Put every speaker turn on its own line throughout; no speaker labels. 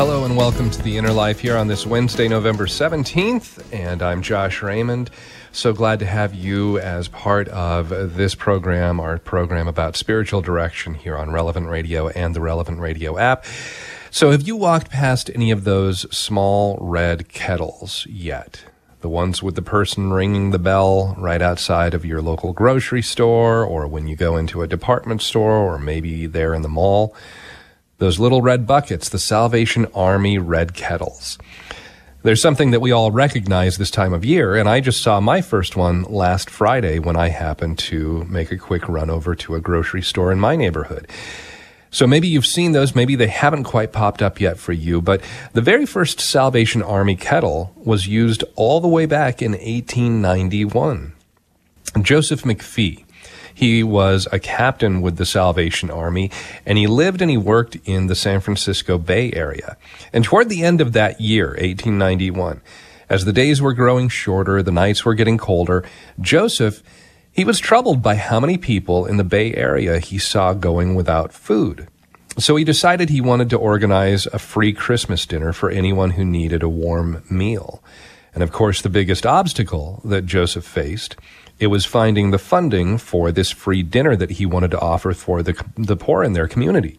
Hello and welcome to the Inner Life here on this Wednesday, November 17th. And I'm Josh Raymond. So glad to have you as part of this program, our program about spiritual direction here on Relevant Radio and the Relevant Radio app. So, have you walked past any of those small red kettles yet? The ones with the person ringing the bell right outside of your local grocery store, or when you go into a department store, or maybe there in the mall? Those little red buckets, the Salvation Army red kettles. There's something that we all recognize this time of year, and I just saw my first one last Friday when I happened to make a quick run over to a grocery store in my neighborhood. So maybe you've seen those, maybe they haven't quite popped up yet for you, but the very first Salvation Army kettle was used all the way back in 1891. Joseph McFee he was a captain with the Salvation Army, and he lived and he worked in the San Francisco Bay Area. And toward the end of that year, 1891, as the days were growing shorter, the nights were getting colder, Joseph, he was troubled by how many people in the Bay Area he saw going without food. So he decided he wanted to organize a free Christmas dinner for anyone who needed a warm meal. And of course, the biggest obstacle that Joseph faced it was finding the funding for this free dinner that he wanted to offer for the, the poor in their community.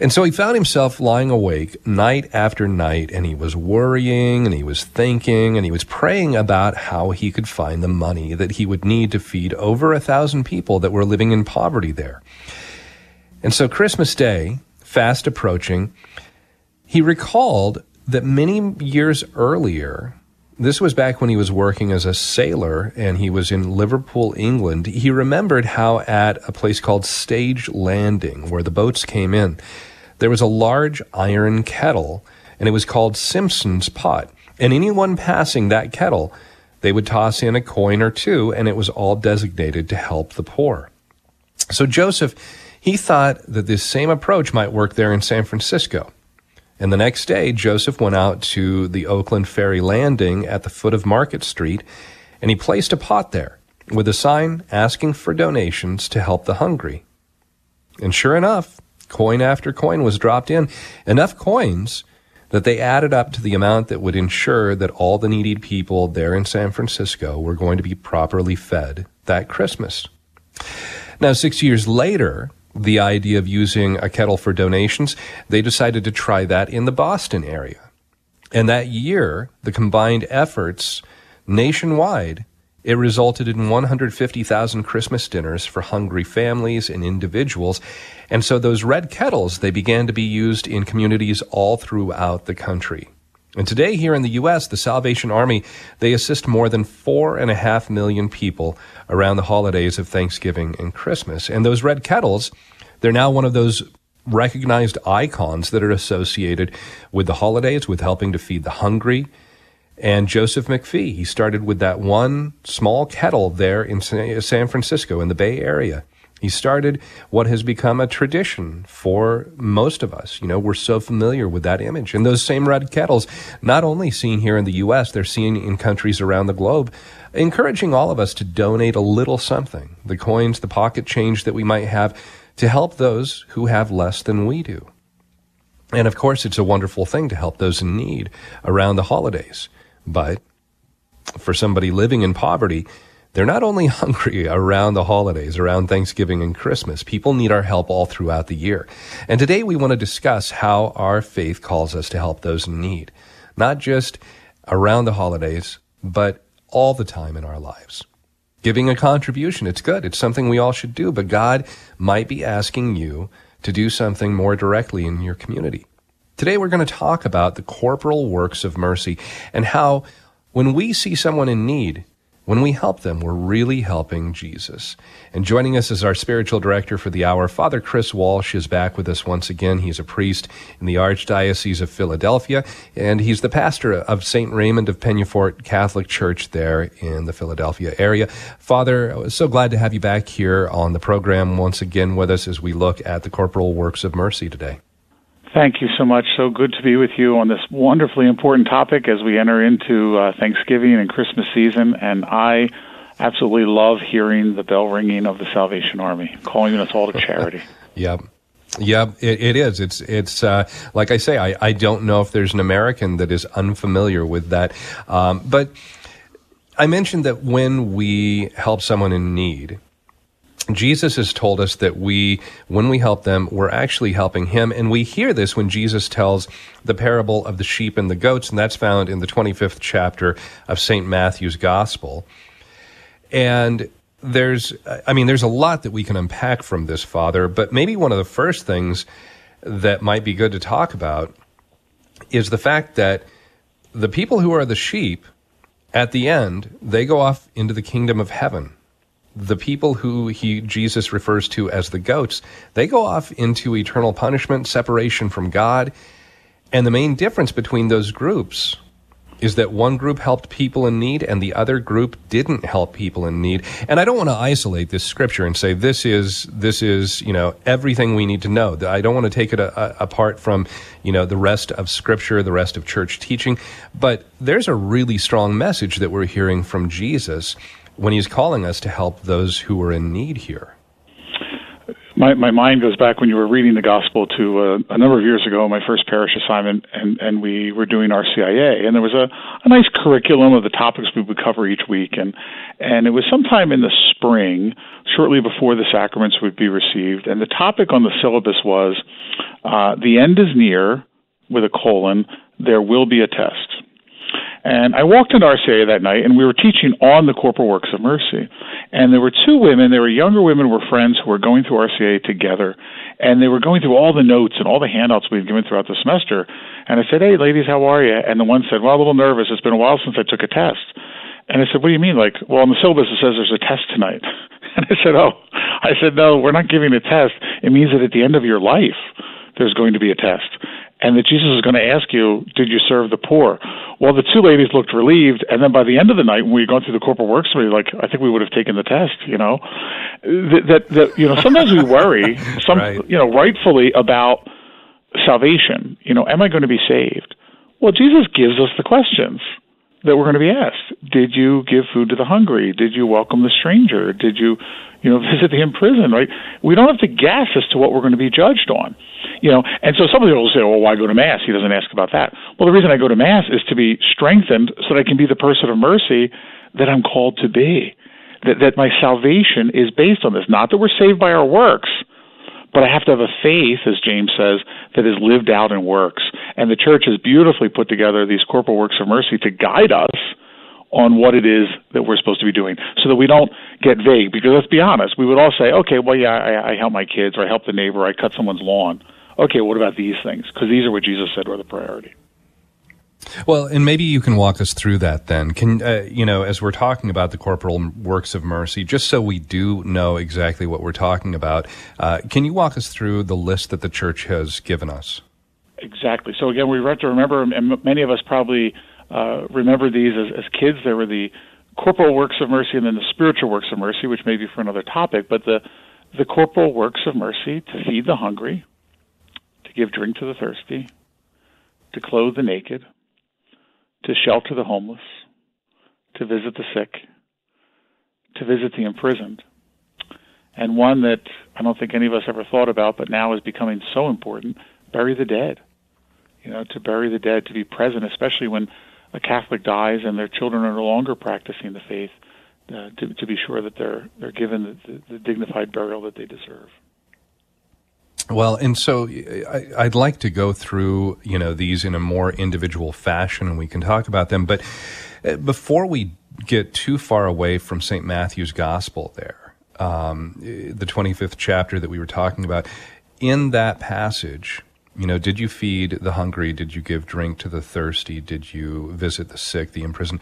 And so he found himself lying awake night after night, and he was worrying, and he was thinking, and he was praying about how he could find the money that he would need to feed over a thousand people that were living in poverty there. And so Christmas Day, fast approaching, he recalled that many years earlier, this was back when he was working as a sailor and he was in Liverpool, England. He remembered how at a place called Stage Landing, where the boats came in, there was a large iron kettle and it was called Simpson's Pot. And anyone passing that kettle, they would toss in a coin or two and it was all designated to help the poor. So Joseph, he thought that this same approach might work there in San Francisco. And the next day, Joseph went out to the Oakland Ferry Landing at the foot of Market Street, and he placed a pot there with a sign asking for donations to help the hungry. And sure enough, coin after coin was dropped in, enough coins that they added up to the amount that would ensure that all the needy people there in San Francisco were going to be properly fed that Christmas. Now, six years later, the idea of using a kettle for donations, they decided to try that in the Boston area. And that year, the combined efforts nationwide, it resulted in 150,000 Christmas dinners for hungry families and individuals. And so those red kettles, they began to be used in communities all throughout the country. And today here in the U.S., the Salvation Army, they assist more than four and a half million people around the holidays of Thanksgiving and Christmas. And those red kettles, they're now one of those recognized icons that are associated with the holidays, with helping to feed the hungry. And Joseph McFee, he started with that one small kettle there in San Francisco in the Bay Area. He started what has become a tradition for most of us. You know, we're so familiar with that image. And those same red kettles, not only seen here in the U.S., they're seen in countries around the globe, encouraging all of us to donate a little something, the coins, the pocket change that we might have, to help those who have less than we do. And of course, it's a wonderful thing to help those in need around the holidays. But for somebody living in poverty, they're not only hungry around the holidays, around Thanksgiving and Christmas. People need our help all throughout the year. And today we want to discuss how our faith calls us to help those in need. Not just around the holidays, but all the time in our lives. Giving a contribution, it's good. It's something we all should do, but God might be asking you to do something more directly in your community. Today we're going to talk about the corporal works of mercy and how when we see someone in need, when we help them, we're really helping Jesus. And joining us is our spiritual director for the hour, Father Chris Walsh, is back with us once again. He's a priest in the Archdiocese of Philadelphia, and he's the pastor of St. Raymond of Peñafort Catholic Church there in the Philadelphia area. Father, so glad to have you back here on the program once again with us as we look at the corporal works of mercy today.
Thank you so much. So good to be with you on this wonderfully important topic as we enter into uh, Thanksgiving and Christmas season. And I absolutely love hearing the bell ringing of the Salvation Army, calling us all to charity.
yep. Yeah, it, it is. It's it's uh, like I say. I, I don't know if there's an American that is unfamiliar with that, um, but I mentioned that when we help someone in need, Jesus has told us that we, when we help them, we're actually helping him. And we hear this when Jesus tells the parable of the sheep and the goats, and that's found in the 25th chapter of St. Matthew's Gospel. And there's, I mean, there's a lot that we can unpack from this, Father, but maybe one of the first things that might be good to talk about is the fact that the people who are the sheep, at the end, they go off into the kingdom of heaven the people who he Jesus refers to as the goats, they go off into eternal punishment, separation from God. And the main difference between those groups is that one group helped people in need and the other group didn't help people in need. And I don't want to isolate this scripture and say this is this is, you know, everything we need to know. I don't want to take it a, a, apart from, you know, the rest of scripture, the rest of church teaching, but there's a really strong message that we're hearing from Jesus when he's calling us to help those who are in need here.
My, my mind goes back when you were reading the gospel to uh, a number of years ago, my first parish assignment, and, and we were doing RCIA, and there was a, a nice curriculum of the topics we would cover each week, and and it was sometime in the spring, shortly before the sacraments would be received, and the topic on the syllabus was, uh, the end is near, with a colon, there will be a test. And I walked into RCIA that night, and we were teaching on the corporal works of mercy. And there were two women, they were younger women, were friends who were going through RCIA together, and they were going through all the notes and all the handouts we had given throughout the semester. And I said, "Hey, ladies, how are you?" And the one said, "Well, a little nervous. It's been a while since I took a test." And I said, "What do you mean?" Like, well, on the syllabus it says there's a test tonight. And I said, "Oh," I said, "No, we're not giving a test. It means that at the end of your life." there's going to be a test and that Jesus is going to ask you, Did you serve the poor? Well, the two ladies looked relieved, and then by the end of the night, when we had gone through the corporal works, we like, I think we would have taken the test. You know, that that, that you know sometimes we worry, some right. you know, rightfully about salvation. You know, am I going to be saved? Well, Jesus gives us the questions that we're going to be asked. Did you give food to the hungry? Did you welcome the stranger? Did you, you know, visit the imprisoned? Right? We don't have to guess as to what we're going to be judged on. You know, and so some people will say, "Well, why go to mass?" He doesn't ask about that. Well, the reason I go to mass is to be strengthened so that I can be the person of mercy that I'm called to be. That that my salvation is based on this. Not that we're saved by our works, but I have to have a faith, as James says, that is lived out in works. And the church has beautifully put together these corporal works of mercy to guide us on what it is that we're supposed to be doing so that we don't get vague. Because let's be honest, we would all say, okay, well, yeah, I, I help my kids, or I help the neighbor, or I cut someone's lawn. Okay, what about these things? Because these are what Jesus said were the priority.
Well, and maybe you can walk us through that then. Can uh, you know, as we're talking about the corporal works of mercy, just so we do know exactly what we're talking about, uh, can you walk us through the list that the church has given us?
Exactly. So again, we have to remember, and many of us probably uh, remember these as, as kids. There were the corporal works of mercy, and then the spiritual works of mercy, which may be for another topic. But the the corporal works of mercy to feed the hungry, to give drink to the thirsty, to clothe the naked, to shelter the homeless, to visit the sick, to visit the imprisoned, and one that I don't think any of us ever thought about, but now is becoming so important bury the dead. You know, to bury the dead, to be present, especially when a Catholic dies and their children are no longer practicing the faith, uh, to, to be sure that they're they're given the, the, the dignified burial that they deserve.
Well, and so I, would like to go through, you know, these in a more individual fashion, and we can talk about them. But uh, before we get too far away from St. Matthew's Gospel, there, um, the 25th chapter that we were talking about, in that passage, you know, did you feed the hungry? Did you give drink to the thirsty? Did you visit the sick, the imprisoned?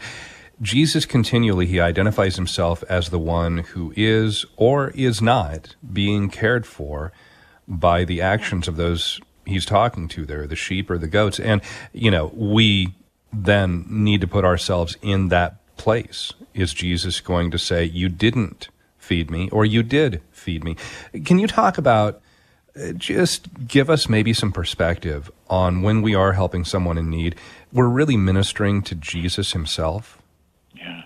Jesus continually he identifies himself as the one who is or is not being cared for by the actions of those he's talking to there, the sheep or the goats. And, you know, we then need to put ourselves in that place. Is Jesus going to say, You didn't feed me, or you did feed me? Can you talk about uh, just give us maybe some perspective on when we are helping someone in need, we're really ministering to Jesus himself?
Yeah.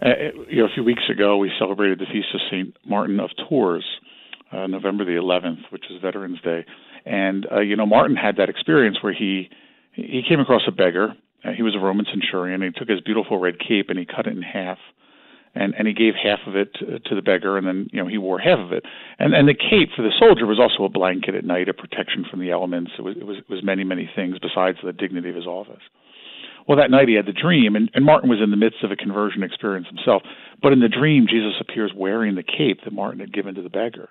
Uh, you know, a few weeks ago, we celebrated the feast of St. Martin of Tours uh, November the 11th, which is Veterans Day. And uh, you know, Martin had that experience where he he came across a beggar. Uh, he was a Roman centurion. He took his beautiful red cape and he cut it in half, and and he gave half of it to, to the beggar, and then you know he wore half of it. And and the cape for the soldier was also a blanket at night, a protection from the elements. It was it was, it was many many things besides the dignity of his office. Well, that night he had the dream, and, and Martin was in the midst of a conversion experience himself. But in the dream, Jesus appears wearing the cape that Martin had given to the beggar.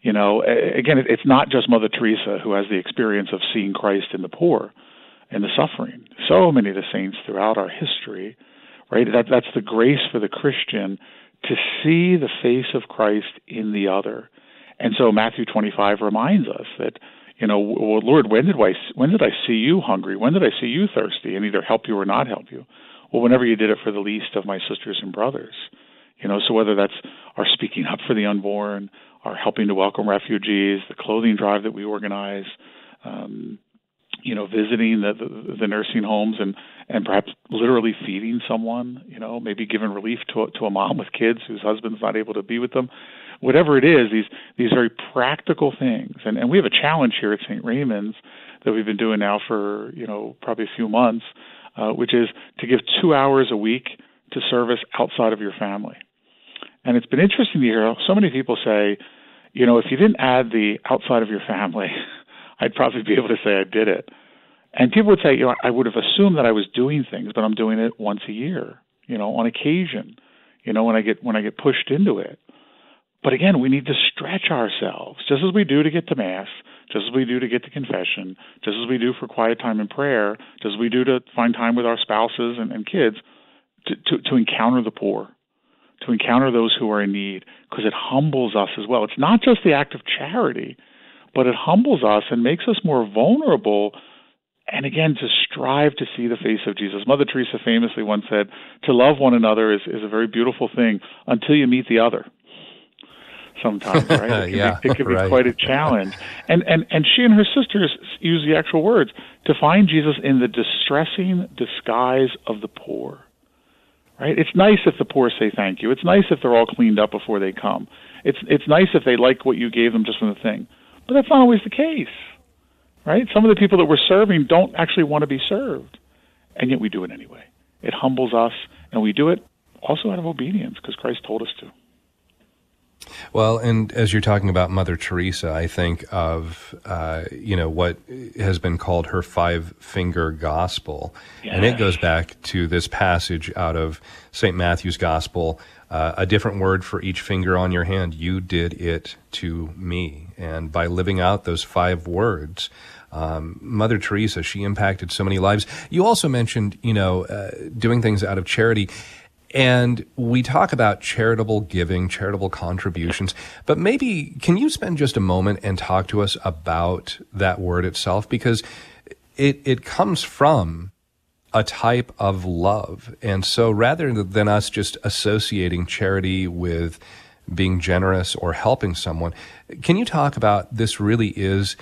You know, again, it's not just Mother Teresa who has the experience of seeing Christ in the poor and the suffering. So many of the saints throughout our history, right? That that's the grace for the Christian to see the face of Christ in the other. And so Matthew 25 reminds us that, you know, well, Lord, when did I when did I see you hungry? When did I see you thirsty, and either help you or not help you? Well, whenever you did it for the least of my sisters and brothers. You know, so whether that's our speaking up for the unborn, our helping to welcome refugees, the clothing drive that we organize, um, you know, visiting the, the, the nursing homes and and perhaps literally feeding someone, you know, maybe giving relief to to a mom with kids whose husband's not able to be with them. Whatever it is, these these very practical things, and and we have a challenge here at St. Raymond's that we've been doing now for you know probably a few months, uh, which is to give two hours a week to service outside of your family. And it's been interesting to hear so many people say, you know, if you didn't add the outside of your family, I'd probably be able to say I did it. And people would say, you know, I would have assumed that I was doing things, but I'm doing it once a year, you know, on occasion, you know, when I get when I get pushed into it. But again, we need to stretch ourselves, just as we do to get to mass, just as we do to get to confession, just as we do for quiet time in prayer, just as we do to find time with our spouses and, and kids, to, to, to encounter the poor, to encounter those who are in need because it humbles us as well. It's not just the act of charity, but it humbles us and makes us more vulnerable. And again, to strive to see the face of Jesus. Mother Teresa famously once said, To love one another is, is a very beautiful thing until you meet the other. Sometimes, right? It can,
yeah,
be, it can
right.
be quite a challenge. And, and, and she and her sisters use the actual words to find Jesus in the distressing disguise of the poor right? It's nice if the poor say thank you. It's nice if they're all cleaned up before they come. It's it's nice if they like what you gave them just from the thing. But that's not always the case, right? Some of the people that we're serving don't actually want to be served, and yet we do it anyway. It humbles us, and we do it also out of obedience because Christ told us to.
Well, and as you're talking about Mother Teresa, I think of uh, you know what has been called her five finger gospel, yes. and it goes back to this passage out of Saint Matthew's Gospel. Uh, a different word for each finger on your hand. You did it to me, and by living out those five words. Um, Mother Teresa, she impacted so many lives. You also mentioned, you know, uh, doing things out of charity. And we talk about charitable giving, charitable contributions, but maybe can you spend just a moment and talk to us about that word itself? Because it, it comes from a type of love. And so rather than us just associating charity with being generous or helping someone, can you talk about this really is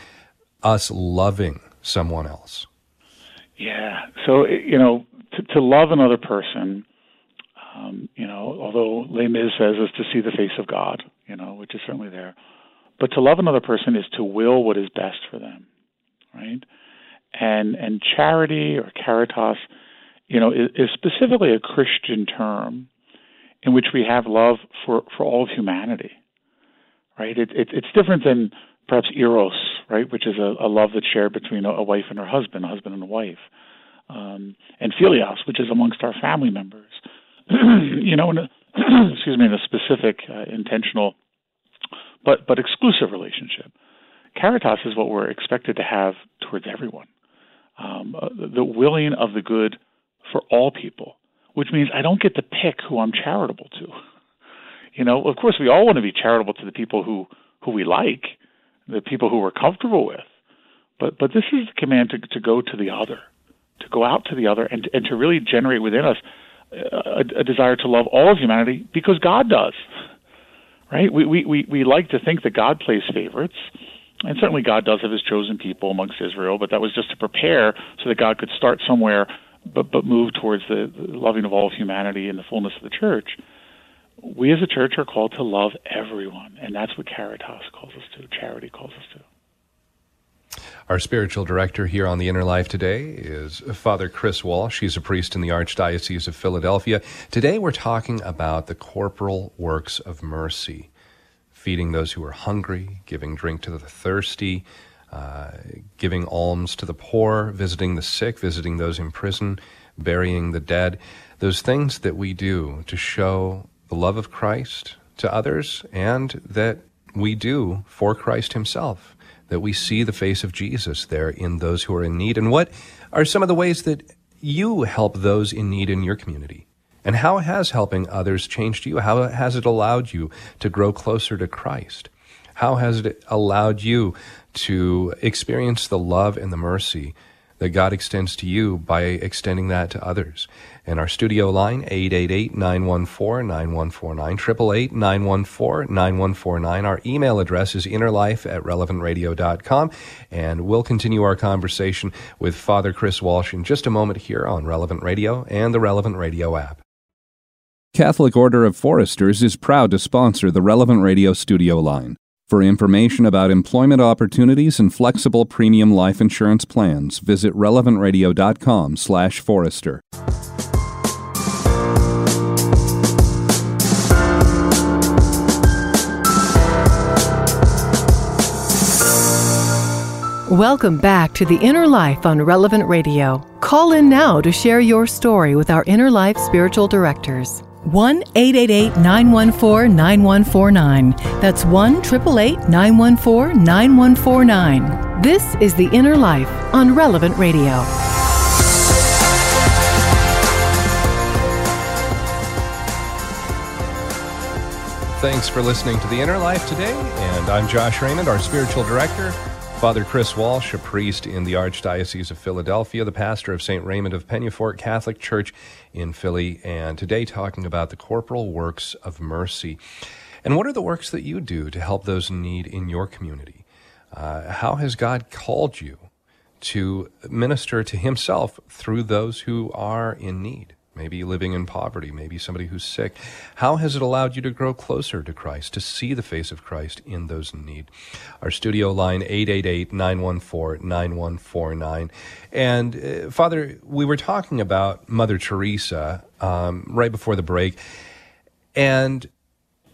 us loving someone else?
Yeah. So, you know, to, to love another person, um, you know, although Les Mis says is to see the face of God, you know, which is certainly there. But to love another person is to will what is best for them, right? And and charity or caritas, you know, is, is specifically a Christian term in which we have love for, for all of humanity, right? It, it, it's different than perhaps eros, right, which is a, a love that's shared between a, a, wife and her husband, a husband and a wife, um, and philios, which is amongst our family members. you know, in a, excuse me, in a specific, uh, intentional, but but exclusive relationship. Caritas is what we're expected to have towards everyone. Um, uh, the willing of the good for all people, which means I don't get to pick who I'm charitable to. You know, of course, we all want to be charitable to the people who who we like, the people who we're comfortable with. But but this is the command to to go to the other, to go out to the other, and and to really generate within us a, a desire to love all of humanity because God does. Right? We, we we we like to think that God plays favorites, and certainly God does have His chosen people amongst Israel. But that was just to prepare so that God could start somewhere, but but move towards the, the loving of all of humanity and the fullness of the church we as a church are called to love everyone, and that's what Caritas calls us to, charity calls us to.
Our spiritual director here on the Inner Life today is Father Chris Walsh. He's a priest in the Archdiocese of Philadelphia. Today we're talking about the corporal works of mercy feeding those who are hungry, giving drink to the thirsty, uh, giving alms to the poor, visiting the sick, visiting those in prison, burying the dead. Those things that we do to show the love of Christ to others and that we do for Christ Himself, that we see the face of Jesus there in those who are in need. And what are some of the ways that you help those in need in your community? And how has helping others changed you? How has it allowed you to grow closer to Christ? How has it allowed you to experience the love and the mercy that God extends to you by extending that to others? And our studio line, 888-914-9149, 888-914-9149. Our email address is innerlife at relevantradio.com. And we'll continue our conversation with Father Chris Walsh in just a moment here on Relevant Radio and the Relevant Radio app.
Catholic Order of Foresters is proud to sponsor the Relevant Radio studio line. For information about employment opportunities and flexible premium life insurance plans, visit relevantradio.com/forester.
Welcome back to The Inner Life on Relevant Radio. Call in now to share your story with our Inner Life spiritual directors. 1 888 914 9149. That's 1 888 914 9149. This is The Inner Life on Relevant Radio.
Thanks for listening to The Inner Life today, and I'm Josh Raymond, our spiritual director. Father Chris Walsh, a priest in the Archdiocese of Philadelphia, the pastor of St. Raymond of Peñafort Catholic Church in Philly, and today talking about the corporal works of mercy. And what are the works that you do to help those in need in your community? Uh, how has God called you to minister to Himself through those who are in need? Maybe living in poverty, maybe somebody who's sick. How has it allowed you to grow closer to Christ, to see the face of Christ in those in need? Our studio line, 888-914-9149. And uh, Father, we were talking about Mother Teresa um, right before the break, and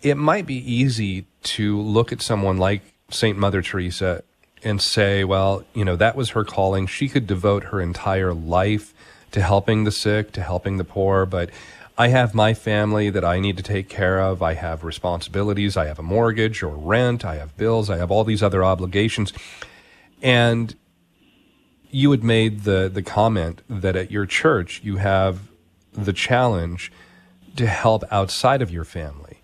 it might be easy to look at someone like St. Mother Teresa and say, well, you know, that was her calling. She could devote her entire life to helping the sick, to helping the poor, but I have my family that I need to take care of. I have responsibilities. I have a mortgage or rent. I have bills. I have all these other obligations. And you had made the, the comment that at your church you have the challenge to help outside of your family.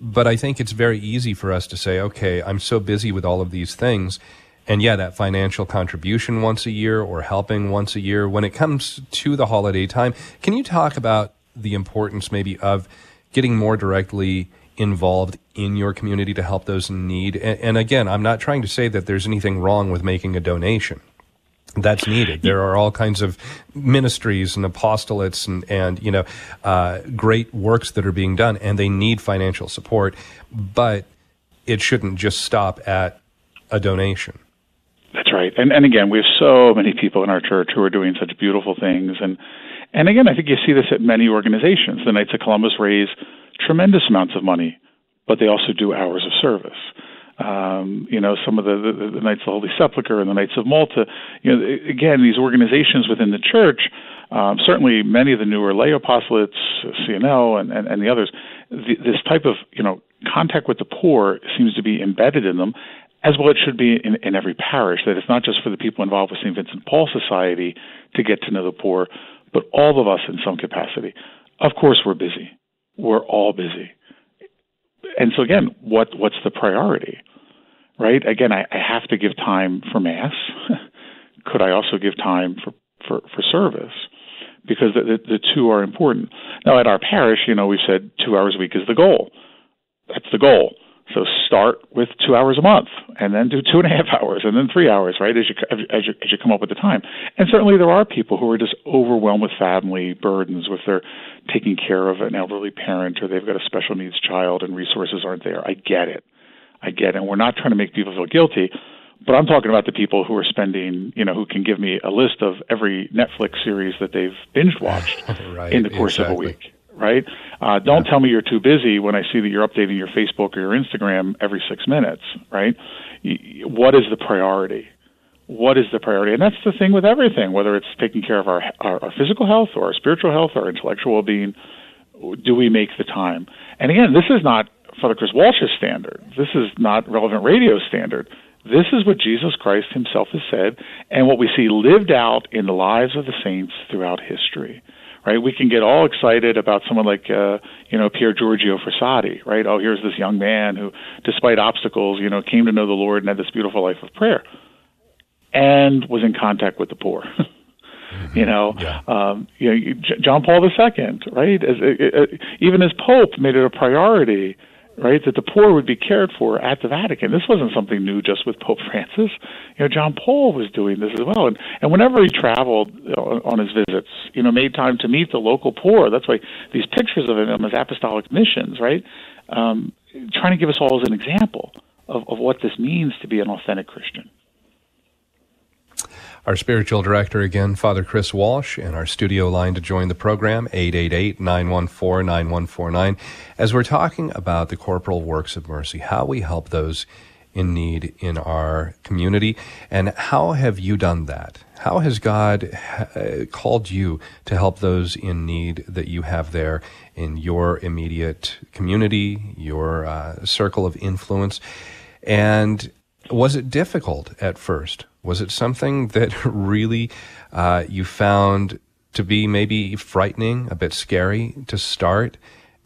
But I think it's very easy for us to say, okay, I'm so busy with all of these things and yeah, that financial contribution once a year or helping once a year. When it comes to the holiday time, can you talk about the importance maybe of getting more directly involved in your community to help those in need? And, and again, I'm not trying to say that there's anything wrong with making a donation that's needed. There are all kinds of ministries and apostolates and, and you know, uh, great works that are being done, and they need financial support, but it shouldn't just stop at a donation.
Right. And and again, we have so many people in our church who are doing such beautiful things and and again, I think you see this at many organizations. The Knights of Columbus raise tremendous amounts of money, but they also do hours of service. um, you know, some of the, the, the Knights of the Holy Sepulchre and the Knights of Malta. You know, again, these organizations within the church, um, certainly many of the newer lay apostolates, CNL, and, and, and the others, the, this type of, you know, contact with the poor seems to be embedded in them, as well it should be in, in every parish, that it's not just for the people involved with St. Vincent Paul Society to get to know the poor, but all of us in some capacity. Of course, we're busy. We're all busy and so again, what what's the priority, right? Again, I, I have to give time for mass. Could I also give time for for, for service? Because the, the, the two are important. Now, at our parish, you know, we've said two hours a week is the goal. That's the goal. So start with two hours a month, and then do two and a half hours, and then three hours, right? As you as you as you come up with the time. And certainly there are people who are just overwhelmed with family burdens, with their taking care of an elderly parent, or they've got a special needs child, and resources aren't there. I get it, I get it. And we're not trying to make people feel guilty, but I'm talking about the people who are spending, you know, who can give me a list of every Netflix series that they've binge watched
right,
in the course
exactly.
of a week right? Uh, don't yeah. tell me you're too busy when I see that you're updating your Facebook or your Instagram every six minutes, right? What is the priority? What is the priority? And that's the thing with everything, whether it's taking care of our, our, our physical health or our spiritual health or our intellectual being. Do we make the time? And again, this is not Father Chris Walsh's standard. This is not relevant radio standard. This is what Jesus Christ himself has said and what we see lived out in the lives of the saints throughout history right? We can get all excited about someone like, uh, you know, Pier Giorgio Frassati, right? Oh, here's this young man who, despite obstacles, you know, came to know the Lord and had this beautiful life of prayer, and was in contact with the poor.
mm-hmm.
You know,
yeah.
um, you know, John Paul II, right? As, uh, uh, even as Pope, made it a priority right? That the poor would be cared for at the Vatican. This wasn't something new just with Pope Francis. You know, John Paul was doing this as well. And and whenever he traveled on his visits, you know, made time to meet the local poor. That's why these pictures of him as apostolic missions, right? Um, trying to give us all as an example of, of what this means to be an authentic Christian.
Our spiritual director again, Father Chris Walsh, and our studio line to join the program, 888-914-9149, as we're talking about the corporal works of mercy, how we help those in need in our community, and how have you done that? How has God uh, called you to help those in need that you have there in your immediate community, your uh, circle of influence? And was it difficult at first? Was it something that really uh, you found to be maybe frightening, a bit scary to start?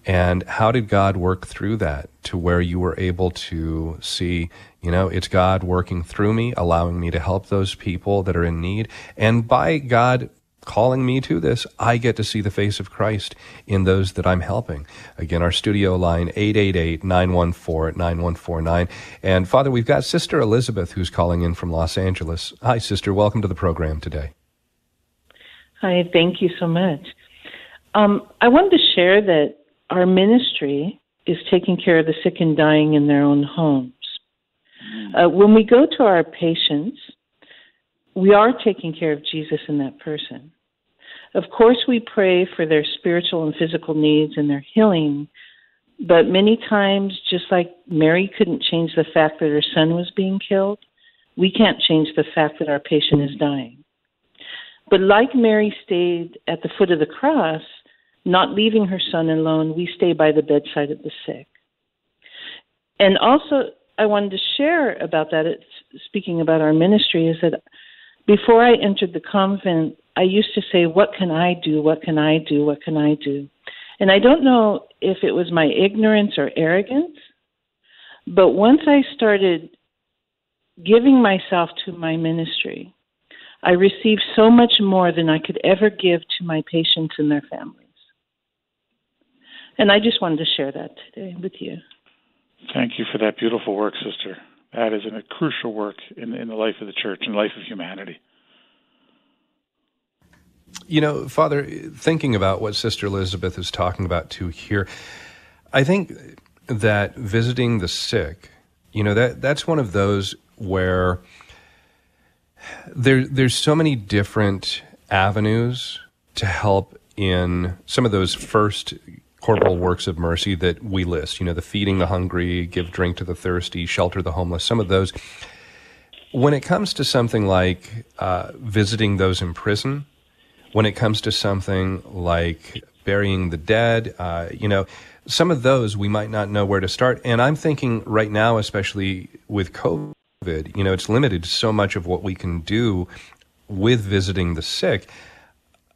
And how did God work through that to where you were able to see, you know, it's God working through me, allowing me to help those people that are in need. And by God calling me to this, I get to see the face of Christ in those that I'm helping. Again, our studio line, 888-914-9149. And Father, we've got Sister Elizabeth who's calling in from Los Angeles. Hi, Sister. Welcome to the program today.
Hi, thank you so much. Um, I wanted to share that our ministry is taking care of the sick and dying in their own homes. Uh, when we go to our patients, we are taking care of Jesus in that person. Of course, we pray for their spiritual and physical needs and their healing, but many times, just like Mary couldn't change the fact that her son was being killed, we can't change the fact that our patient is dying. But like Mary stayed at the foot of the cross, not leaving her son alone, we stay by the bedside of the sick. And also, I wanted to share about that, it's, speaking about our ministry, is that before I entered the convent, I used to say, What can I do? What can I do? What can I do? And I don't know if it was my ignorance or arrogance, but once I started giving myself to my ministry, I received so much more than I could ever give to my patients and their families. And I just wanted to share that today with you.
Thank you for that beautiful work, sister. That is a crucial work in, in the life of the church and life of humanity.
You know, Father, thinking about what Sister Elizabeth is talking about too here, I think that visiting the sick, you know, that that's one of those where there there's so many different avenues to help in some of those first corporal works of mercy that we list. You know, the feeding the hungry, give drink to the thirsty, shelter the homeless. Some of those. When it comes to something like uh, visiting those in prison, when it comes to something like burying the dead, uh, you know, some of those we might not know where to start. And I'm thinking right now, especially with COVID, you know, it's limited so much of what we can do with visiting the sick.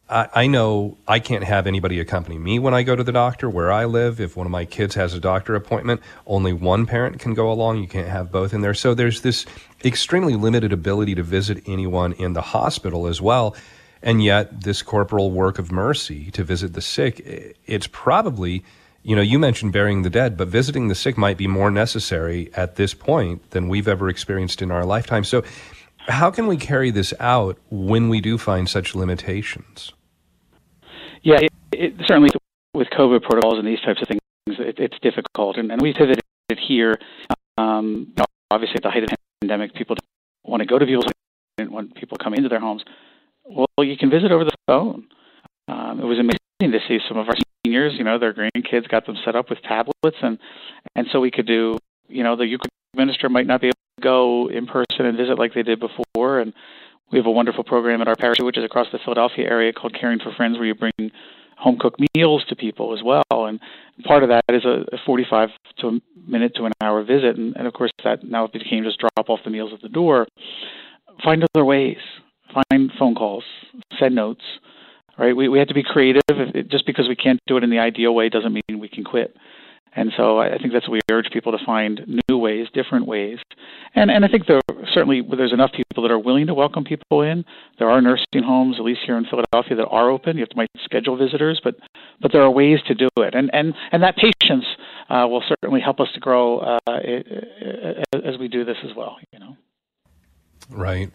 I, I know I can't have anybody accompany me when I go to the doctor where I live. If one of my kids has a doctor appointment, only one parent can go along. You can't have both in there. So there's this extremely limited ability to visit anyone in the hospital as well. And yet, this corporal work of mercy to visit the sick, it's probably, you know, you mentioned burying the dead, but visiting the sick might be more necessary at this point than we've ever experienced in our lifetime. So, how can we carry this out when we do find such limitations?
Yeah, it, it, certainly with COVID protocols and these types of things, it, it's difficult. And, and we pivoted here. Um, you know, obviously, at the height of the pandemic, people don't want to go to people's homes and want people come into their homes. Well, you can visit over the phone. Um, it was amazing to see some of our seniors. You know, their grandkids got them set up with tablets, and and so we could do. You know, the Eucharist minister might not be able to go in person and visit like they did before, and we have a wonderful program at our parish, which is across the Philadelphia area, called Caring for Friends, where you bring home cooked meals to people as well. And part of that is a, a 45 to a minute to an hour visit. And, and of course, that now became just drop off the meals at the door. Find other ways. Find phone calls. Send notes. Right? We we have to be creative. Just because we can't do it in the ideal way doesn't mean we can quit. And so I think that's what we urge people to find new ways, different ways. And and I think there certainly there's enough people that are willing to welcome people in. There are nursing homes, at least here in Philadelphia, that are open. You have to might schedule visitors, but but there are ways to do it. And and and that patience uh, will certainly help us to grow uh, as we do this as well. You know.
Right.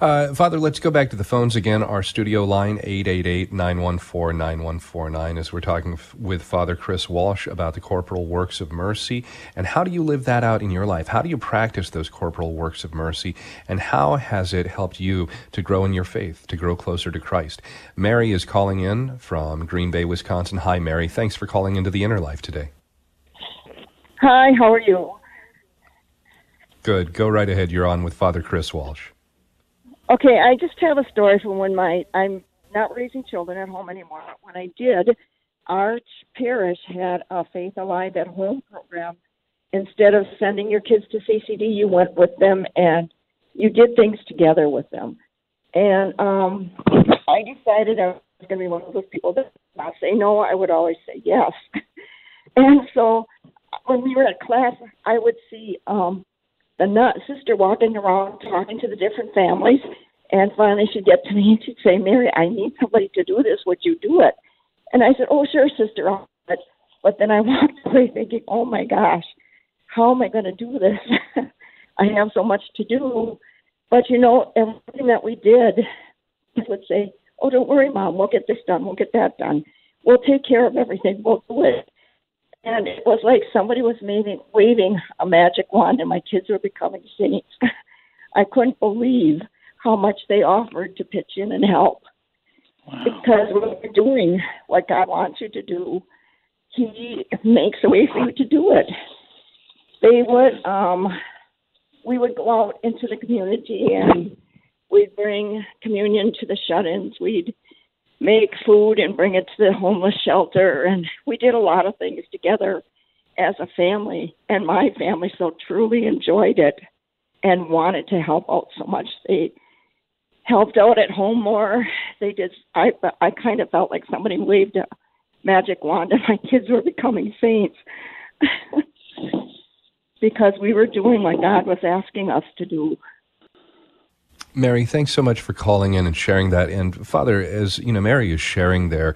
Uh, Father, let's go back to the phones again. Our studio line, 888-914-9149, as we're talking f- with Father Chris Walsh about the corporal works of mercy. And how do you live that out in your life? How do you practice those corporal works of mercy? And how has it helped you to grow in your faith, to grow closer to Christ? Mary is calling in from Green Bay, Wisconsin. Hi, Mary. Thanks for calling into the Inner Life today.
Hi, how are you?
Good. Go right ahead. You're on with Father Chris Walsh.
Okay, I just have a story from when my I'm not raising children at home anymore. But When I did, our parish had a Faith Alive at Home program. Instead of sending your kids to CCD, you went with them and you did things together with them. And um, I decided I was going to be one of those people that not say no. I would always say yes. and so when we were at class, I would see um, the nut sister walking around talking to the different families. And finally, she'd get to me and she'd say, Mary, I need somebody to do this. Would you do it? And I said, Oh, sure, sister. It. But then I walked away thinking, Oh my gosh, how am I going to do this? I have so much to do. But you know, everything that we did, I would say, Oh, don't worry, mom. We'll get this done. We'll get that done. We'll take care of everything. We'll do it and it was like somebody was waving, waving a magic wand, and my kids were becoming saints. I couldn't believe how much they offered to pitch in and help. Wow. Because when you're doing what God wants you to do, He makes a way for you to do it. They would, um, we would go out into the community and we'd bring communion to the shut-ins. We'd make food and bring it to the homeless shelter. And we did a lot of things together as a family. And my family so truly enjoyed it and wanted to help out so much. They helped out at home more. They did. I I kind of felt like somebody waved a magic wand, and my kids were becoming saints because we were doing what God was asking us to do.
Mary, thanks so much for calling in and sharing that. And Father, as you know, Mary is sharing there.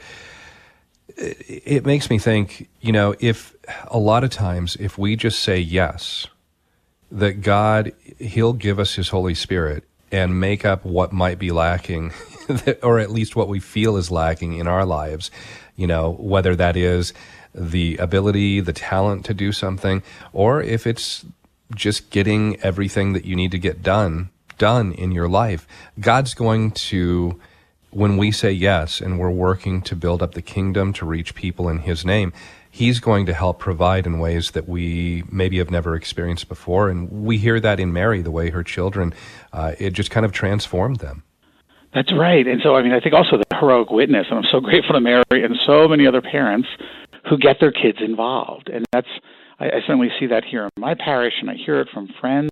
It makes me think, you know, if a lot of times, if we just say yes, that God, He'll give us His Holy Spirit and make up what might be lacking, or at least what we feel is lacking in our lives, you know, whether that is the ability, the talent to do something, or if it's just getting everything that you need to get done done in your life, God's going to when we say yes and we're working to build up the kingdom to reach people in His name, He's going to help provide in ways that we maybe have never experienced before. And we hear that in Mary, the way her children, uh, it just kind of transformed them.
That's right. And so, I mean, I think also the heroic witness, and I'm so grateful to Mary and so many other parents who get their kids involved. And that's, I, I certainly see that here in my parish, and I hear it from friends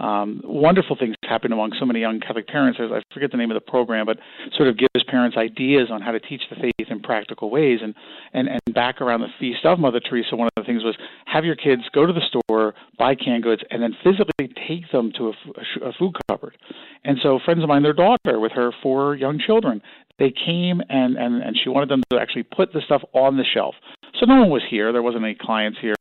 um, wonderful things happen among so many young Catholic parents. I forget the name of the program, but sort of gives parents ideas on how to teach the faith in practical ways. And, and, and back around the feast of Mother Teresa, one of the things was have your kids go to the store, buy canned goods, and then physically take them to a, a food cupboard. And so friends of mine, their daughter with her four young children, they came and, and, and she wanted them to actually put the stuff on the shelf. So no one was here. There wasn't any clients here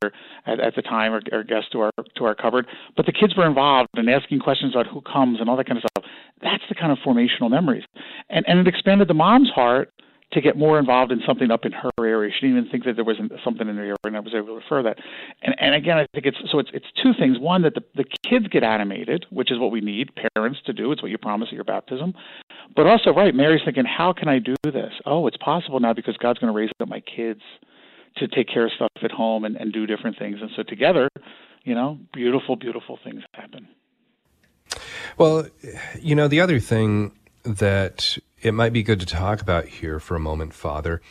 at, at the time or, or guests to our to our cupboard. But the kids were involved and asking questions about who comes and all that kind of stuff. That's the kind of formational memories, and and it expanded the mom's heart to get more involved in something up in her area. She didn't even think that there wasn't something in her area, and I was able to refer that. And and again, I think it's so it's it's two things. One that the the kids get animated, which is what we need parents to do. It's what you promise at your baptism. But also, right, Mary's thinking, how can I do this? Oh, it's possible now because God's going to raise up my kids to take care of stuff at home and, and do different things. And so together, you know, beautiful, beautiful things happen.
Well, you know, the other thing that it might be good to talk about here for a moment, Father.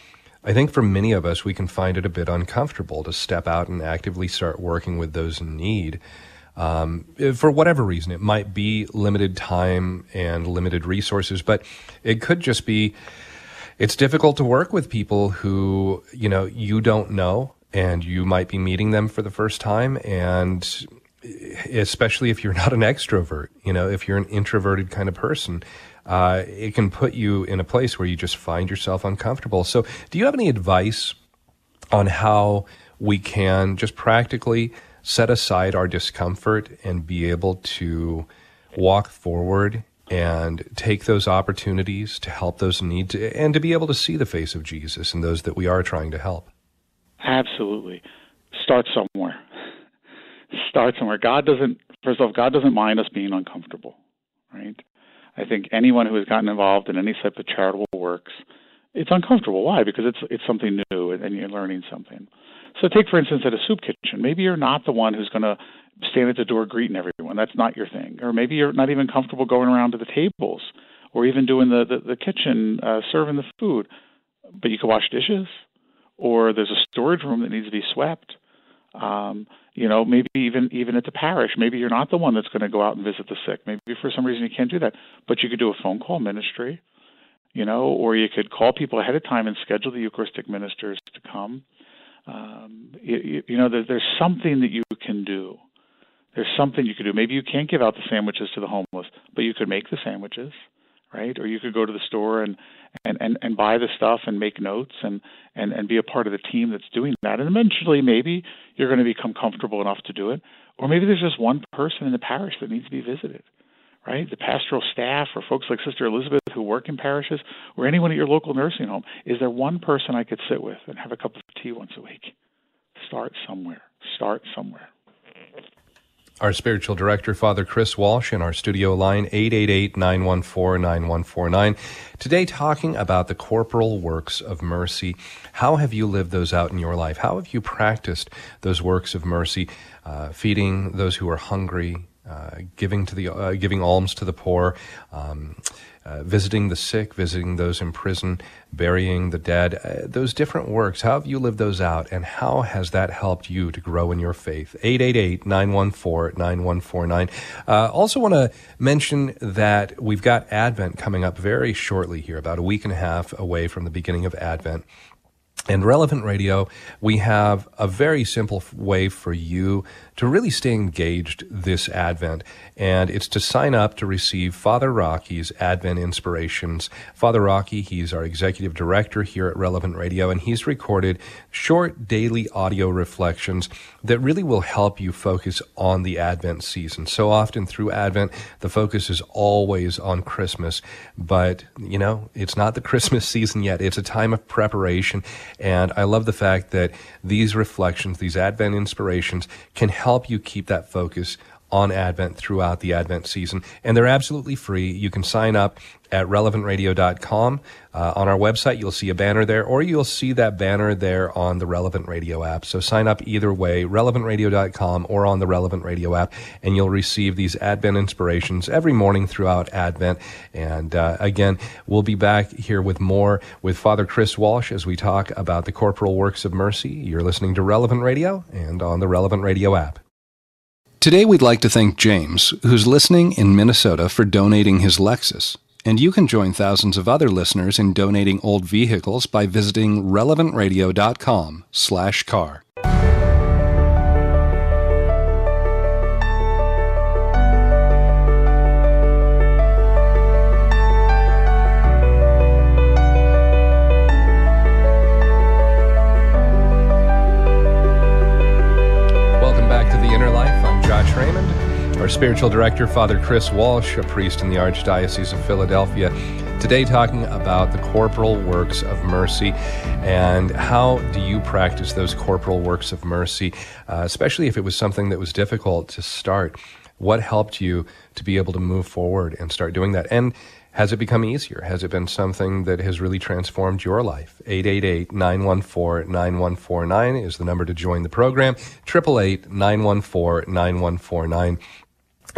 I think for many of us, we can find it a bit uncomfortable to step out and actively start working with those in need. Um, for whatever reason, it might be limited time and limited resources, but it could just be it's difficult to work with people who, you know, you don't know and you might be meeting them for the first time and especially if you're not an extrovert, you know, if you're an introverted kind of person, uh, it can put you in a place where you just find yourself uncomfortable. So, do you have any advice on how we can just practically set aside our discomfort and be able to walk forward and take those opportunities to help those in need to, and to be able to see the face of Jesus in those that we are trying to help.
Absolutely. Start somewhere. Start somewhere. God doesn't, first off, God doesn't mind us being uncomfortable, right? I think anyone who has gotten involved in any type of charitable works, it's uncomfortable. Why? Because it's it's something new and you're learning something. So take for instance at a soup kitchen. Maybe you're not the one who's going to stand at the door greeting everyone. That's not your thing. Or maybe you're not even comfortable going around to the tables or even doing the, the, the kitchen, uh, serving the food. But you can wash dishes or there's a storage room that needs to be swept. Um, you know, maybe even even at the parish, maybe you're not the one that's going to go out and visit the sick. Maybe for some reason you can't do that, but you could do a phone call ministry, you know, or you could call people ahead of time and schedule the Eucharistic ministers to come. Um, you, you know, there, there's something that you can do there's something you could do. Maybe you can't give out the sandwiches to the homeless, but you could make the sandwiches, right? Or you could go to the store and and and, and buy the stuff and make notes and and and be a part of the team that's doing that. And eventually, maybe you're going to become comfortable enough to do it. Or maybe there's just one person in the parish that needs to be visited, right? The pastoral staff or folks like Sister Elizabeth who work in parishes, or anyone at your local nursing home. Is there one person I could sit with and have a cup of tea once a week? Start somewhere. Start somewhere.
Our spiritual director, Father Chris Walsh, in our studio line, 888-914-9149. Today, talking about the corporal works of mercy. How have you lived those out in your life? How have you practiced those works of mercy, uh, feeding those who are hungry, uh, giving to the uh, giving alms to the poor, um, uh, visiting the sick, visiting those in prison, burying the dead, uh, those different works. How have you lived those out, and how has that helped you to grow in your faith? 888 914 9149. Uh, also, want to mention that we've got Advent coming up very shortly here, about a week and a half away from the beginning of Advent. And Relevant Radio, we have a very simple way for you to really stay engaged this Advent. And it's to sign up to receive Father Rocky's Advent Inspirations. Father Rocky, he's our executive director here at Relevant Radio, and he's recorded short daily audio reflections that really will help you focus on the Advent season. So often through Advent, the focus is always on Christmas, but you know, it's not the Christmas season yet. It's a time of preparation. And I love the fact that these reflections, these Advent inspirations, can help you keep that focus on Advent throughout the Advent season. And they're absolutely free. You can sign up at relevantradio.com. Uh, on our website, you'll see a banner there, or you'll see that banner there on the Relevant Radio app. So sign up either way, relevantradio.com or on the Relevant Radio app, and you'll receive these Advent inspirations every morning throughout Advent. And uh, again, we'll be back here with more with Father Chris Walsh as we talk about the corporal works of mercy. You're listening to Relevant Radio and on the Relevant Radio app.
Today, we'd like to thank James, who's listening in Minnesota, for donating his Lexus. And you can join thousands of other listeners in donating old vehicles by visiting relevantradio.com/car.
spiritual director, Father Chris Walsh, a priest in the Archdiocese of Philadelphia. Today, talking about the corporal works of mercy and how do you practice those corporal works of mercy, uh, especially if it was something that was difficult to start. What helped you to be able to move forward and start doing that? And has it become easier? Has it been something that has really transformed your life? 888 914 9149 is the number to join the program. 888 914 9149.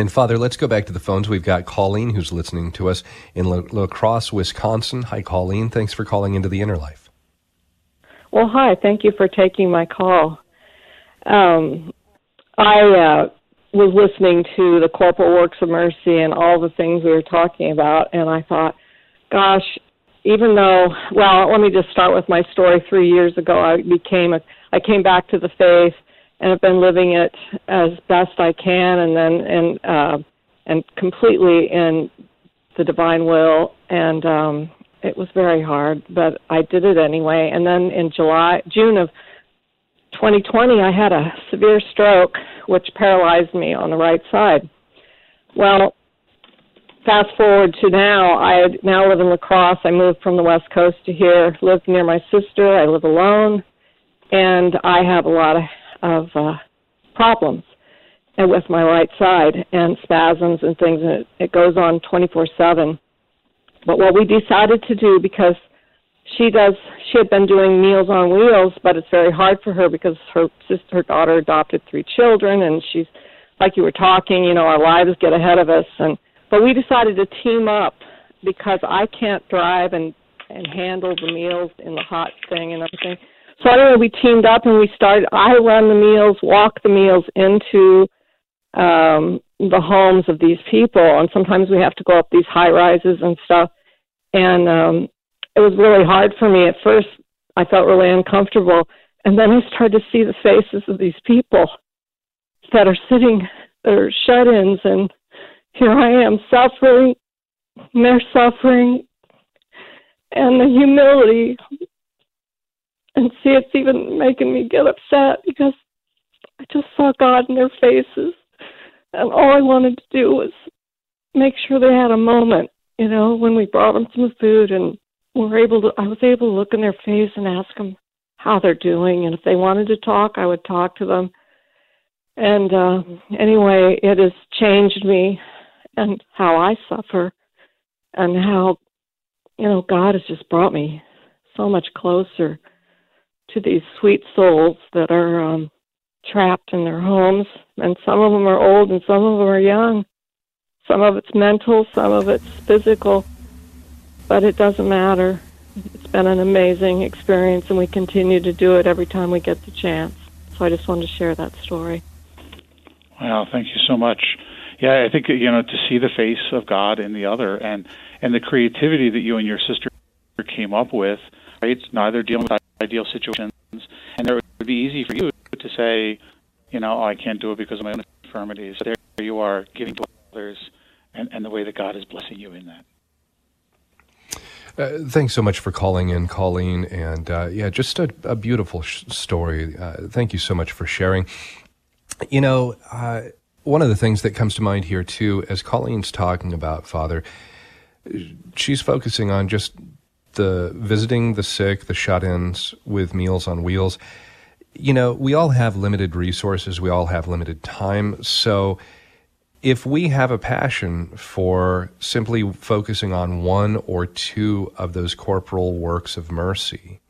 And Father, let's go back to the phones. We've got Colleen who's listening to us in La, La Crosse, Wisconsin. Hi, Colleen. Thanks for calling into the inner life.
Well, hi. Thank you for taking my call. Um, I uh, was listening to the Corporal Works of Mercy and all the things we were talking about, and I thought, gosh, even though, well, let me just start with my story. Three years ago, I became a, I came back to the faith and have been living it as best I can, and then and uh, and completely in the divine will. And um, it was very hard, but I did it anyway. And then in July, June of 2020, I had a severe stroke, which paralyzed me on the right side. Well, fast forward to now, I now live in La Crosse. I moved from the West Coast to here, live near my sister. I live alone, and I have a lot of of uh, problems and with my right side and spasms and things and it, it goes on 24/7 but what we decided to do because she does she had been doing meals on wheels but it's very hard for her because her sister her daughter adopted three children and she's like you were talking you know our lives get ahead of us and but we decided to team up because I can't drive and and handle the meals in the hot thing and everything so anyway, we teamed up and we started. I run the meals, walk the meals into um, the homes of these people, and sometimes we have to go up these high rises and stuff. And um, it was really hard for me at first. I felt really uncomfortable, and then I started to see the faces of these people that are sitting, that are shut-ins, and here I am suffering, and they're suffering, and the humility and see, it's even making me get upset because I just saw God in their faces, and all I wanted to do was make sure they had a moment. You know, when we brought them some food, and we were able to, I was able to look in their face and ask them how they're doing, and if they wanted to talk, I would talk to them. And uh, anyway, it has changed me and how I suffer, and how you know God has just brought me so much closer to these sweet souls that are um, trapped in their homes, and some of them are old and some of them are young. Some of it's mental, some of it's physical, but it doesn't matter. It's been an amazing experience, and we continue to do it every time we get the chance. So I just wanted to share that story.
Wow, thank you so much. Yeah, I think you know to see the face of God in the other, and and the creativity that you and your sister came up with. Right, neither dealing with ideal situations, and it would be easy for you to say, you know, oh, I can't do it because of my own infirmities. There you are giving to others, and, and the way that God is blessing you in that.
Uh, thanks so much for calling in, Colleen. And uh, yeah, just a, a beautiful sh- story. Uh, thank you so much for sharing. You know, uh, one of the things that comes to mind here, too, as Colleen's talking about Father, she's focusing on just the visiting the sick, the shut-ins with Meals on Wheels. You know, we all have limited resources. We all have limited time. So if we have a passion for simply focusing on one or two of those corporal works of mercy,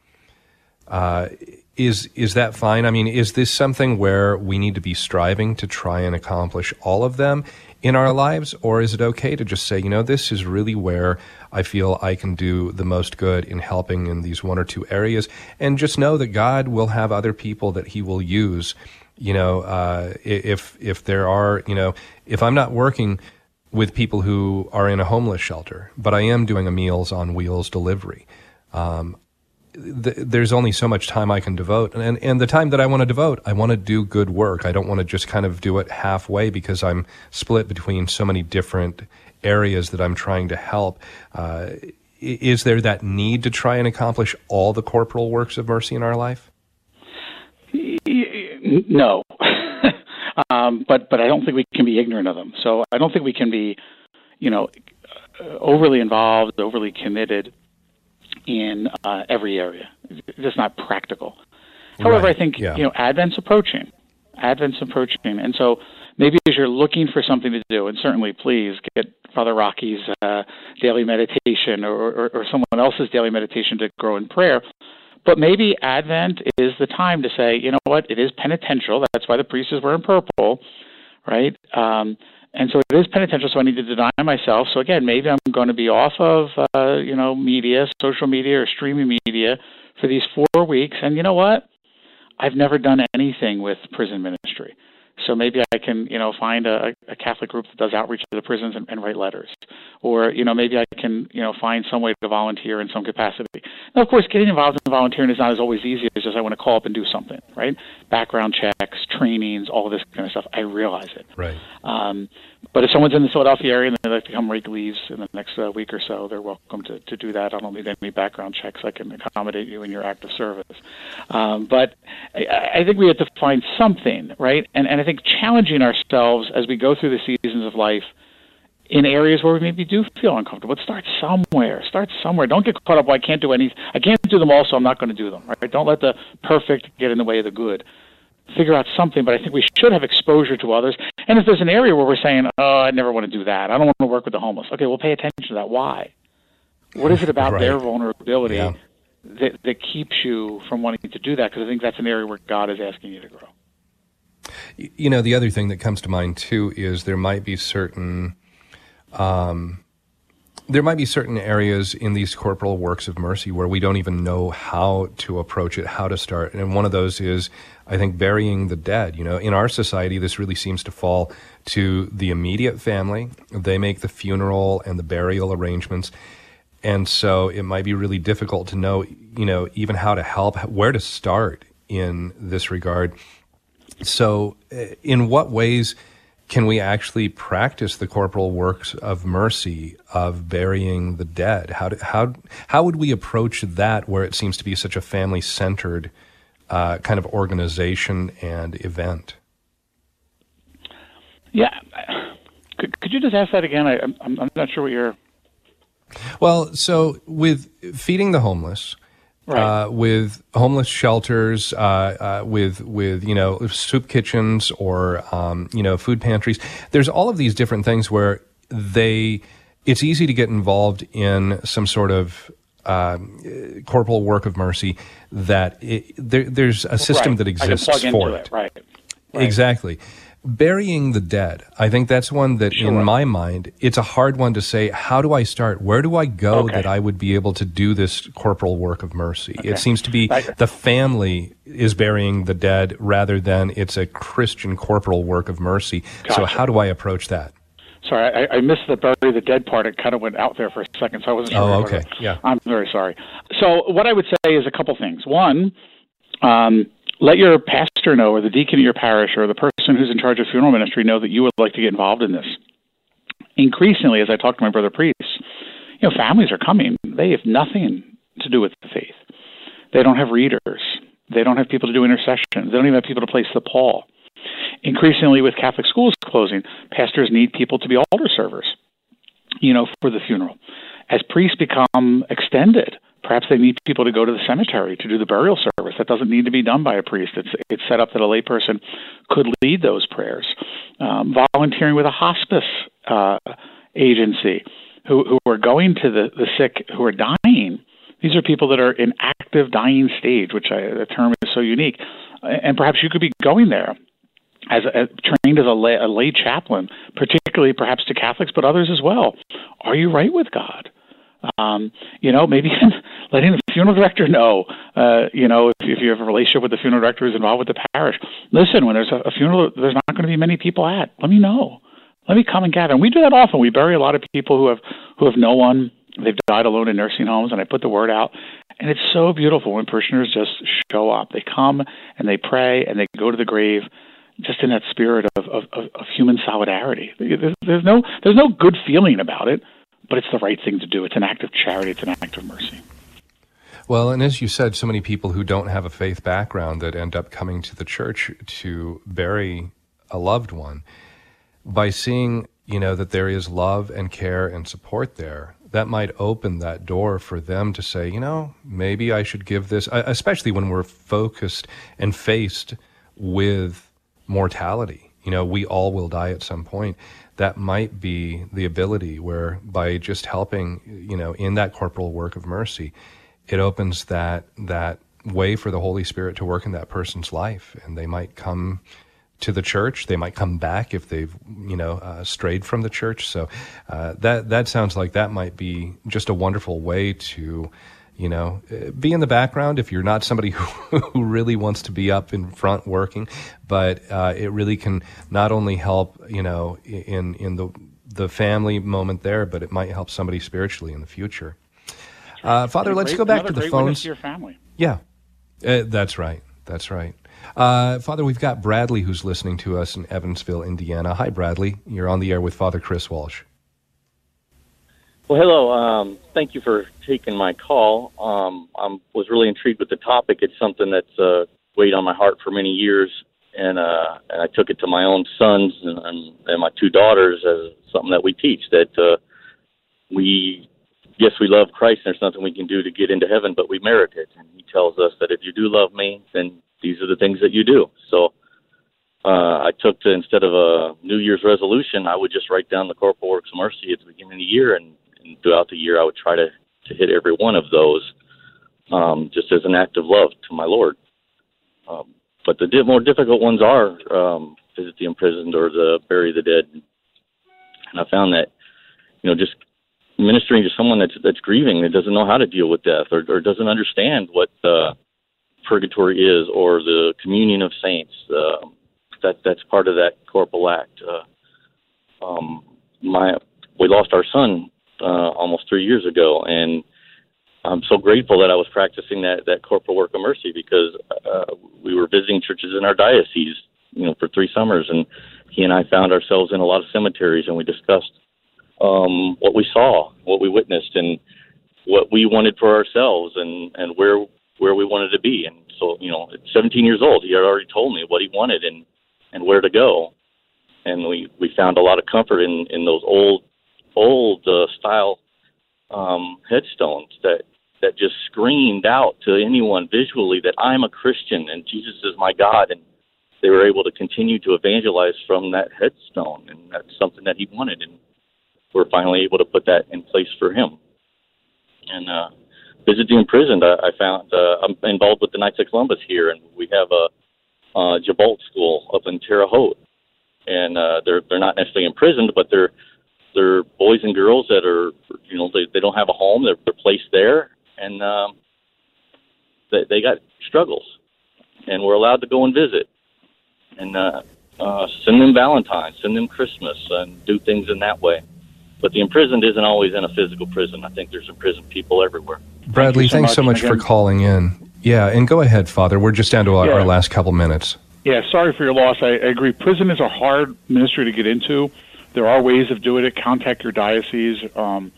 uh, is is that fine? I mean, is this something where we need to be striving to try and accomplish all of them in our lives, or is it okay to just say, you know, this is really where I feel I can do the most good in helping in these one or two areas, and just know that God will have other people that He will use. You know, uh, if if there are, you know, if I'm not working with people who are in a homeless shelter, but I am doing a Meals on Wheels delivery. Um, th- there's only so much time I can devote, and and the time that I want to devote, I want to do good work. I don't want to just kind of do it halfway because I'm split between so many different areas that I'm trying to help. Uh, is there that need to try and accomplish all the corporal works of mercy in our life?
No, um, but but I don't think we can be ignorant of them. So I don't think we can be, you know, overly involved, overly committed in uh, every area. It's just not practical. However,
Right,
I think
yeah.
you know Advent's approaching. Advent's approaching, and so maybe as you're looking for something to do, and certainly please get Father Rocky's uh, daily meditation or, or, or someone else's daily meditation to grow in prayer. But maybe Advent is the time to say, you know what, it is penitential. That's why the priests were in purple, right? Um, and so it is penitential. So I need to deny myself. So again, maybe I'm going to be off of, uh, you know, media, social media, or streaming media for these four weeks. And you know what? I've never done anything with prison ministry. So maybe I can, you know, find a, a Catholic group that does outreach to the prisons and, and write letters, or you know, maybe I can, you know, find some way to volunteer in some capacity. Now, of course, getting involved in volunteering is not as always easy as just I want to call up and do something, right? Background checks, trainings, all this kind of stuff. I realize it.
Right.
Um, but if someone's in the Philadelphia area and they'd like to come rake leaves in the next uh, week or so, they're welcome to, to do that. I don't need any background checks. I can accommodate you in your active service. Um, but I, I think we have to find something, right? And, and I think challenging ourselves as we go through the seasons of life in areas where we maybe do feel uncomfortable. But start somewhere. Start somewhere. Don't get caught up. Well, I can't do any. I can't do them all, so I'm not going to do them. Right? Don't let the perfect get in the way of the good figure out something, but I think we should have exposure to others. And if there's an area where we're saying, oh, I never want to do that, I don't want to work with the homeless, okay, well, pay attention to that. Why? What is it about
Right.
their vulnerability
Yeah.
that, that keeps you from wanting to do that? Because I think that's an area where God is asking you to grow.
You know, the other thing that comes to mind too is there might be certain, um, there might be certain areas in these corporal works of mercy where we don't even know how to approach it, how to start. And one of those is, I think, burying the dead. You know, in our society, this really seems to fall to the immediate family. They make the funeral and the burial arrangements. And so it might be really difficult to know, you know, even how to help, where to start in this regard. So, uh, in what ways can we actually practice the corporal works of mercy of burying the dead? How do, how how would we approach that where it seems to be such a family centered uh, kind of organization and event?
Yeah. Could, could you just ask that again? I, I'm, I'm not sure what you're.
Well, so with feeding the homeless,
Right.
uh, with homeless shelters, uh, uh, with with you know soup kitchens or um, you know food pantries, there's all of these different things where they it's easy to get involved in some sort of um, corporal work of mercy that it, there, there's a system
Right.
that exists for
it. Right. Right.
Exactly. Burying the dead. I think that's one that,
Sure.
in my mind, it's a hard one to say. How do I start? Where do I go
Okay.
that I would be able to do this corporal work of mercy? It seems to be
Right.
the family is burying the dead rather than it's a Christian corporal work of mercy. So, how do I approach that?
Sorry, I, I missed the bury the dead part. It kind of went out there for a second, so I wasn't sure.
Oh, okay. Yeah.
I'm very sorry. So, what I would say is a couple things. One, um, let your pastor know, or the deacon at your parish, or the person who's in charge of funeral ministry know that you would like to get involved in this. Increasingly, as I talk to my brother priests, you know, families are coming. They have nothing to do with the faith. They don't have readers. They don't have people to do intercession. They don't even have people to place the pall. Increasingly, with Catholic schools closing, pastors need people to be altar servers, you know, for the funeral. As priests become extended Perhaps they need people to go to the cemetery to do the burial service. That doesn't need to be done by a priest. It's it's set up that a layperson could lead those prayers. Um, volunteering with a hospice uh, agency who who are going to the, the sick who are dying. These are people that are in active dying stage, which I, the term is so unique. And perhaps you could be going there as, a, trained as a lay, a lay chaplain, particularly perhaps to Catholics, but others as well. Are you right with God? Um, you know, maybe letting the funeral director know, uh, you know, if, if you have a relationship with the funeral director who's involved with the parish, listen, when there's a, a funeral, there's not going to be many people at. Let me know. Let me come and gather. And we do that often. We bury a lot of people who have who have no one. They've died alone in nursing homes, and I put the word out. And it's so beautiful when parishioners just show up. They come and they pray and they go to the grave just in that spirit of, of, of human solidarity. There's, there's no there's no good feeling about it, but it's the right thing to do. It's an act of charity. It's an act of mercy.
Well, and as you said, so many people who don't have a faith background that end up coming to the church to bury a loved one, by seeing you know that there is love and care and support there, that might open that door for them to say, you know, maybe I should give this, especially when we're focused and faced with mortality. You know, we all will die at some point. That might be the ability where by just helping, you know, in that corporal work of mercy, it opens that that way for the Holy Spirit to work in that person's life, and they might come to the church. They might come back if they've, you know, uh, strayed from the church. So uh, that that sounds like that might be just a wonderful way to you know be in the background if you're not somebody who, who really wants to be up in front working but uh, it really can not only help you know in in the the family moment there but it might help somebody spiritually in the future uh, father let's
great,
go back to the phones.
to your family.
Yeah. Uh, that's right. That's right. Uh, father we've got bradley who's listening to us in evansville indiana. Hi bradley. You're on the air with father chris walsh.
Well, hello. Um, thank you for taking my call. Um, I was really intrigued with the topic. It's something that's uh, weighed on my heart for many years, and uh, and I took it to my own sons and, and, and my two daughters as something that we teach that uh, we yes we love Christ. And there's nothing we can do to get into heaven, but we merit it. And He tells us that if you do love me, then these are the things that you do. So uh, I took to instead of a New Year's resolution, I would just write down the corporal works of mercy at the beginning of the year and and throughout the year, I would try to to hit every one of those, um, just as an act of love to my Lord. Um, but the di- more difficult ones are um, visit the imprisoned or the bury the dead. And I found that, you know, just ministering to someone that's that's grieving that doesn't know how to deal with death or, or doesn't understand what uh, purgatory is or the communion of saints. Uh, that that's part of that corporal act. Uh, um, my we lost our son uh, almost three years ago, and I'm so grateful that I was practicing that that corporal work of mercy because uh, we were visiting churches in our diocese, you know, for three summers, and he and I found ourselves in a lot of cemeteries, and we discussed um, what we saw, what we witnessed, and what we wanted for ourselves, and and where where we wanted to be. And so, you know, at 17 years old, he had already told me what he wanted and and where to go, and we we found a lot of comfort in in those old old uh, style um, headstones that that just screamed out to anyone visually that I'm a Christian and Jesus is my God, and they were able to continue to evangelize from that headstone, and that's something that he wanted, and we're finally able to put that in place for him. And uh, visit the imprisoned, I, I found uh, I'm involved with the Knights of Columbus here, and we have a uh, Gibault school up in Terre Haute, and uh, they're they're not necessarily imprisoned, but they're they're boys and girls that are you know they they don't have a home they're, they're placed there and um they they got struggles. And we're allowed to go and visit. And uh uh send them valentines send them christmas and do things in that way but the imprisoned isn't always in a physical prison i think there's imprisoned people everywhere
bradley
Thank
thanks so much,
Again.
for calling in yeah and go ahead father we're just down to our,
Yeah.
our last couple minutes
Yeah, sorry for your loss. I, I agree. Prison is a hard ministry to get into. There are ways of doing it. Contact your diocese um,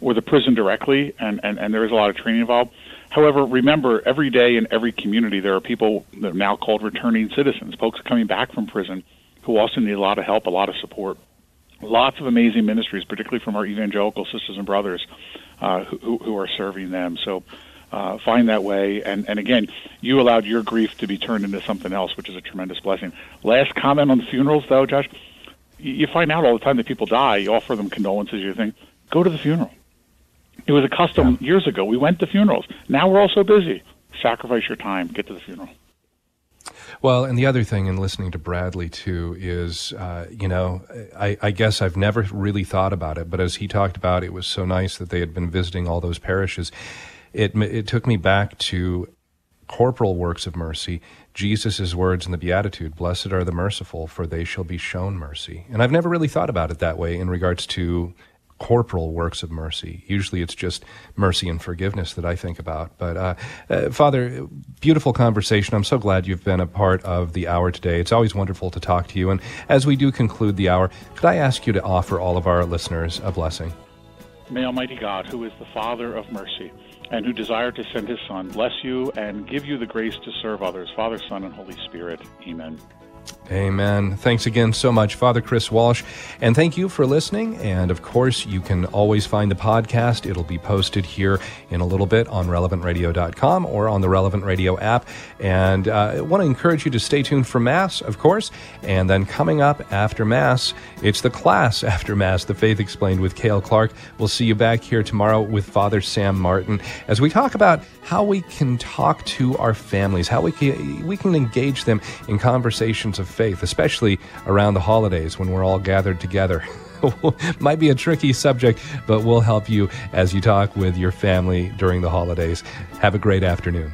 or the prison directly, and, and, and there is a lot of training involved. However, remember, every day in every community, there are people that are now called returning citizens, folks coming back from prison who also need a lot of help, a lot of support. Lots of amazing ministries, particularly from our evangelical sisters and brothers uh, who, who are serving them. So uh, find that way. And, and again, you allowed your grief to be turned into something else, which is a tremendous blessing. Last comment on the funerals, though, Josh. You find out all the time that people die. You offer them condolences. You think, go to the funeral. It was a custom years ago. We went to funerals. Now we're all so busy. Sacrifice your time. Get to the funeral.
Well, and the other thing in listening to Bradley too is, uh, you know, I, I, guess I've never really thought about it, but as he talked about, it was so nice that they had been visiting all those parishes. It it took me back to corporal works of mercy, Jesus' words in the Beatitude, Blessed are the merciful, for they shall be shown mercy. And I've never really thought about it that way in regards to corporal works of mercy. Usually it's just mercy and forgiveness that I think about. But uh, uh, Father, beautiful conversation. I'm so glad you've been a part of the hour today. It's always wonderful to talk to you. And as we do conclude the hour, could I ask you to offer all of our listeners a blessing?
May Almighty God, who is the Father of mercy, and who desired to send his Son, bless you and give you the grace to serve others, Father, Son, and Holy Spirit. Amen.
Amen. Thanks again so much, Father Chris Walsh. And thank you for listening. And of course, you can always find the podcast. It'll be posted here in a little bit on relevantradio.com or on the Relevant Radio app. And uh, I want to encourage you to stay tuned for Mass, of course. And then coming up after Mass, it's the class after Mass, The Faith Explained with Cale Clarke. We'll see you back here tomorrow with Father Sam Martin as we talk about how we can talk to our families, how we can, we can engage them in conversations of faith, especially around the holidays when we're all gathered together. Might be a tricky subject, but we'll help you as you talk with your family during the holidays. Have a great afternoon.